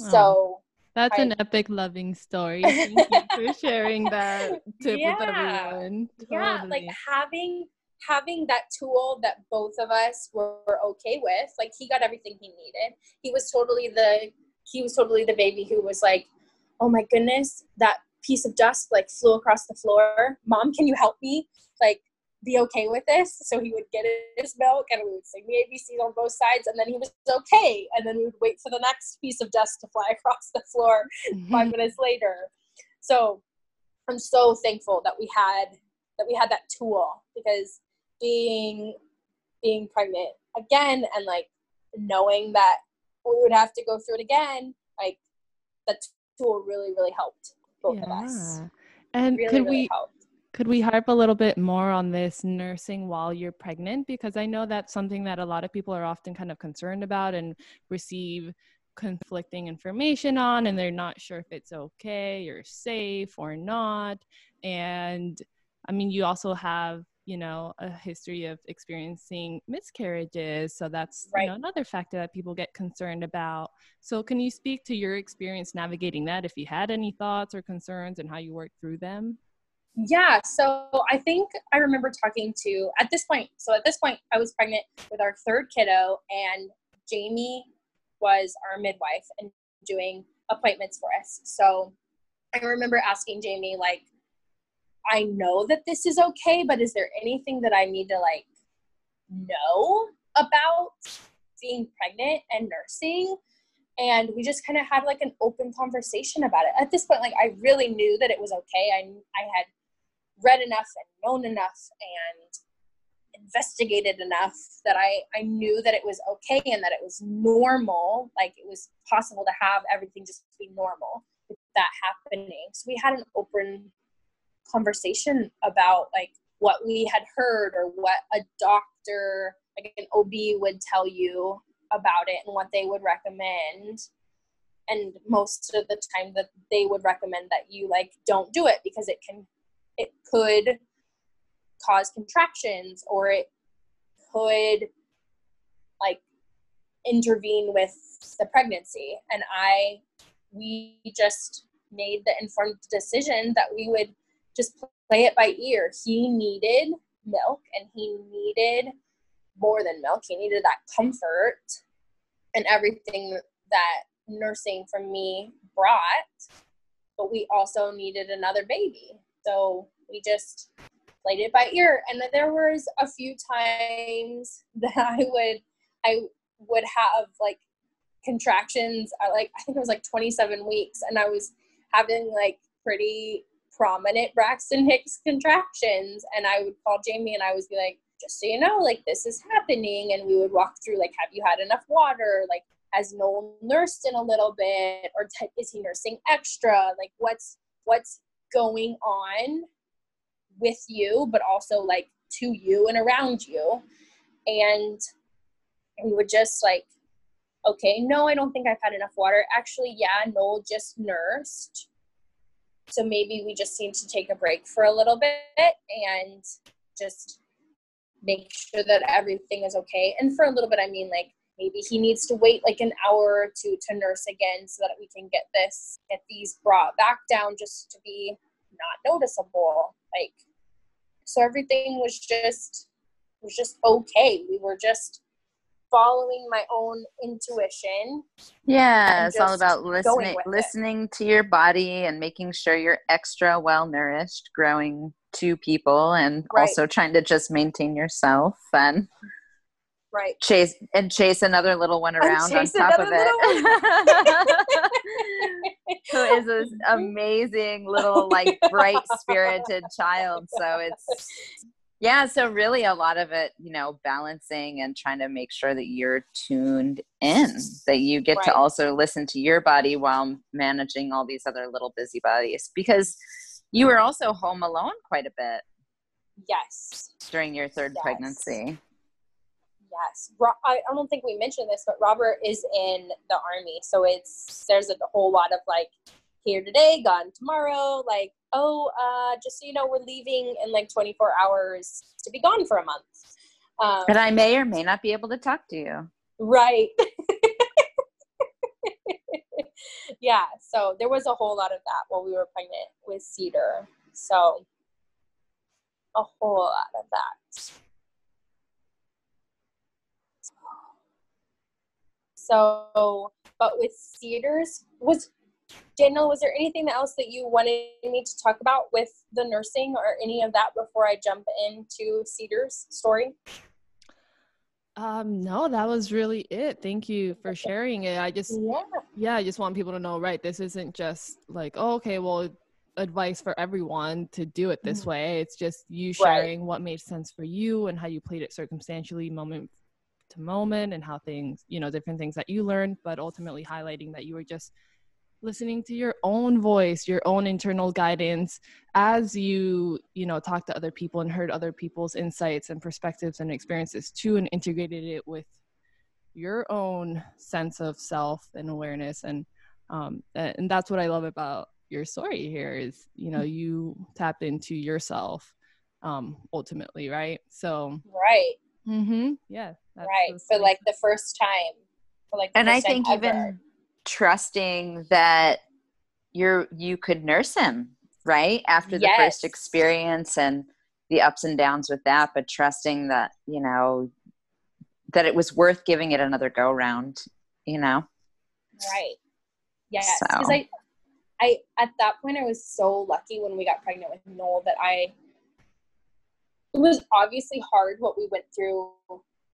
Hmm. So
that's I, an epic loving story. Thank you for sharing that tip yeah, with everyone.
Totally. Yeah, like having having that tool that both of us were, were okay with. Like he got everything he needed. He was totally the he was totally the baby who was like, "Oh my goodness, that piece of dust like flew across the floor. Mom, can you help me?" Like be okay with this. So he would get his milk and we would sing the ABCs on both sides and then he was okay. And then we would wait for the next piece of dust to fly across the floor mm-hmm. five minutes later. So I'm so thankful that we had that we had that tool because being being pregnant again and like knowing that we would have to go through it again, like that tool really, really helped both yeah. of us.
And really, could really we helped could we harp a little bit more on this nursing while you're pregnant? Because I know that's something that a lot of people are often kind of concerned about and receive conflicting information on, and they're not sure if it's okay or safe or not. And I mean, you also have you know a history of experiencing miscarriages so that's right. you know another factor that people get concerned about so can you speak to your experience navigating that if you had any thoughts or concerns and how you worked through them
yeah so i think i remember talking to at this point so at this point i was pregnant with our third kiddo and jamie was our midwife and doing appointments for us. So I remember asking Jamie, like, I know that this is okay, but is there anything that I need to like know about being pregnant and nursing? And we just kind of had like an open conversation about it. At this point, like I really knew that it was okay. I I had read enough and known enough and investigated enough that I, I knew that it was okay and that it was normal. Like it was possible to have everything just be normal with that happening. So we had an open conversation about like what we had heard or what a doctor, like an OB would tell you about it and what they would recommend. And most of the time that they would recommend that you like don't do it because it can it could cause contractions or it could like intervene with the pregnancy. And i we just made the informed decision that we would just play it by ear. He needed milk and he needed more than milk. He needed that comfort and everything that nursing from me brought but we also needed another baby so we just played it by ear. And then there was a few times that I would I would have like contractions. I like I think it was like 27 weeks, and I was having like pretty prominent Braxton Hicks contractions. And I would call Jamie and I would be like, just so you know, like this is happening. And we would walk through like, have you had enough water? Like, has Noel nursed in a little bit, or is he nursing extra? Like, what's what's going on with you, but also like to you and around you. And we would just like, okay, no, I don't think I've had enough water. Actually, yeah, Noel just nursed. So maybe we just need to take a break for a little bit and just make sure that everything is okay. And for a little bit, I mean like maybe he needs to wait like an hour or two to nurse again so that we can get this, get these brought back down just to be not noticeable. Like so everything was just was just okay. We were just following my own intuition.
Yeah, it's all about listening listening it. to your body and making sure you're extra well nourished, growing two people and right. also trying to just maintain yourself and
right.
chase and chase another little one around on top of it. who is this amazing little like bright spirited child. So it's yeah so really a lot of it you know balancing and trying to make sure that you're tuned in that you get right. to also listen to your body while managing all these other little busybodies because you were also home alone quite a bit
yes.
during your third yes. pregnancy
Yes, I don't think we mentioned this, but Robert is in the army, so it's there's a whole lot of like here today, gone tomorrow. Like, oh, uh, just so you know, we're leaving in like 24 hours to be gone for a month.
Um, and I may or may not be able to talk to you.
Right. yeah. So there was a whole lot of that while we were pregnant with Cedar. So a whole lot of that. So, but with Cedars, was Daniel, was there anything else that you wanted me to talk about with the nursing or any of that before I jump into Cedar's story?
Um, no, that was really it. Thank you for sharing it. I just, yeah, yeah, I just want people to know, right? This isn't just like, oh, okay, well, advice for everyone to do it this mm-hmm. way. It's just you sharing right. what made sense for you and how you played it circumstantially, moment moment and how things, you know, different things that you learned, but ultimately highlighting that you were just listening to your own voice, your own internal guidance as you, you know, talked to other people and heard other people's insights and perspectives and experiences too and integrated it with your own sense of self and awareness and um and that's what I love about your story here is, you know, you tapped into yourself um ultimately, right? So
Right.
Mhm. Yeah
right for like the first time for like
and i think even trusting that you're you could nurse him right after the yes. first experience and the ups and downs with that but trusting that you know that it was worth giving it another go round you know?
Right. Yeah. Because so. I, I, at that point, I was so lucky when we got pregnant with Noel that I, it was obviously hard what we went through,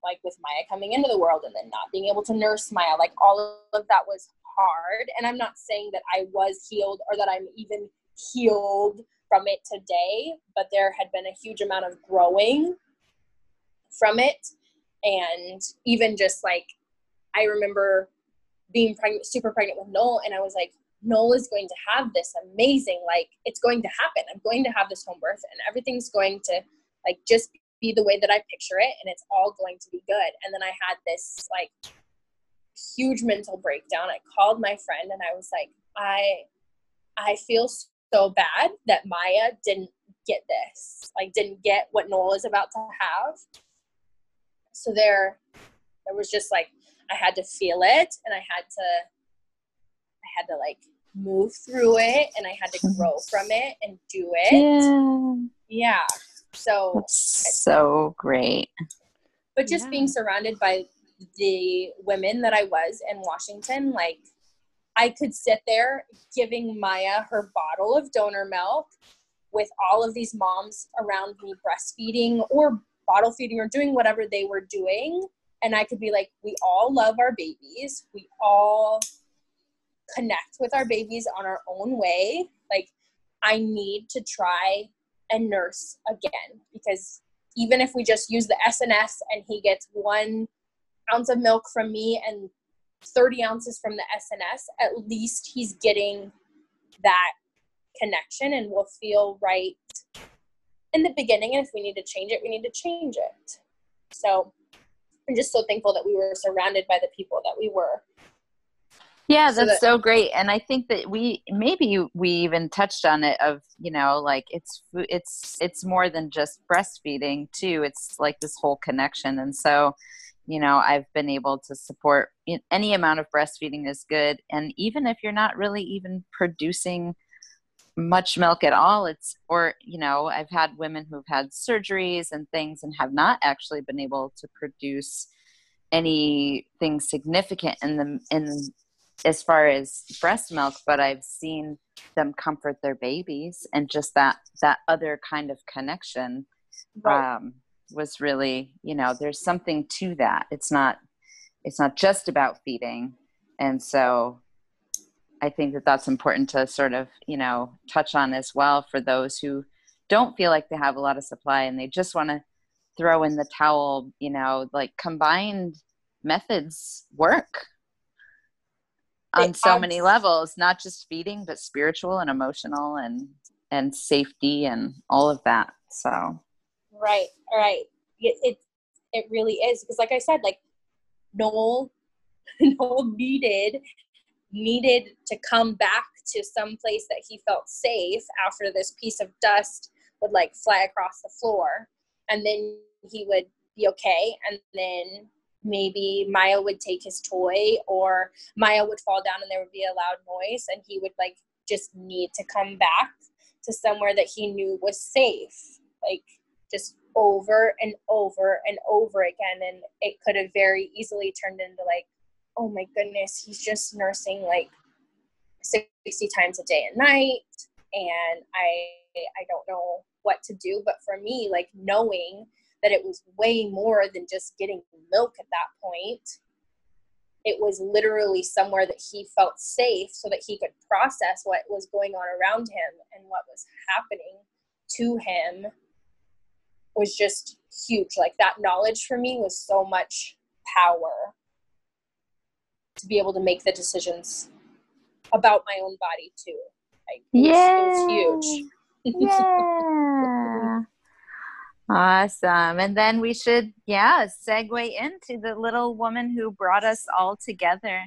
like with Maya coming into the world and then not being able to nurse Maya. Like all of that was hard. And I'm not saying that I was healed or that I'm even healed from it today, but there had been a huge amount of growing from it. And even just like, I remember being pregnant, super pregnant with Noel, and I was like, Noel is going to have this amazing, like, it's going to happen. I'm going to have this home birth, and everything's going to, like, just be the way that I picture it, and it's all going to be good. And then I had this, like, huge mental breakdown. I called my friend, and I was like, I, I feel so bad that Maya didn't get this, like, didn't get what Noel is about to have. So there, there was just like I had to feel it and I had to I had to like move through it and I had to grow from it and do it. Yeah. yeah. So
That's so great.
But just yeah. being surrounded by the women that I was in Washington, like I could sit there giving Maya her bottle of donor milk with all of these moms around me breastfeeding or bottle feeding or doing whatever they were doing and I could be like, we all love our babies. We all connect with our babies on our own way. Like, I need to try and nurse again because even if we just use the SNS and he gets one ounce of milk from me and 30 ounces from the SNS, at least he's getting that connection and will feel right in the beginning. And if we need to change it, we need to change it. So I'm just so thankful that we were surrounded by the people that we were.
Yeah, that's so, that, so great, and I think that we maybe we even touched on it of you know like it's it's it's more than just breastfeeding too. It's like this whole connection, and so you know I've been able to support any amount of breastfeeding is good, and even if you're not really even producing much milk at all it's or you know i've had women who've had surgeries and things and have not actually been able to produce anything significant in the in as far as breast milk but i've seen them comfort their babies and just that that other kind of connection right. um, was really you know there's something to that. It's not it's not just about feeding. And so I think that that's important to sort of, you know, touch on as well for those who don't feel like they have a lot of supply and they just want to throw in the towel, you know, like combined methods work on so um many levels, not just feeding, but spiritual and emotional and and safety and all of that. So
Right, right. It it, it really is because like I said, like Noel Noel needed needed to come back to some place that he felt safe after this piece of dust would like fly across the floor and then he would be okay and then maybe Maya would take his toy or Maya would fall down and there would be a loud noise and he would like just need to come back to somewhere that he knew was safe like just over and over and over again and it could have very easily turned into like oh my goodness, he's just nursing like 60 times a day and night. And I, I don't know what to do. But for me, like knowing that it was way more than just getting milk at that point, it was literally somewhere that he felt safe so that he could process what was going on around him and what was happening to him was just huge. Like that knowledge for me was so much power to be able to make the decisions about my own body too. Like,
yeah. it was huge. yeah. Awesome. And then we should, yeah, segue into the little woman who brought us all together.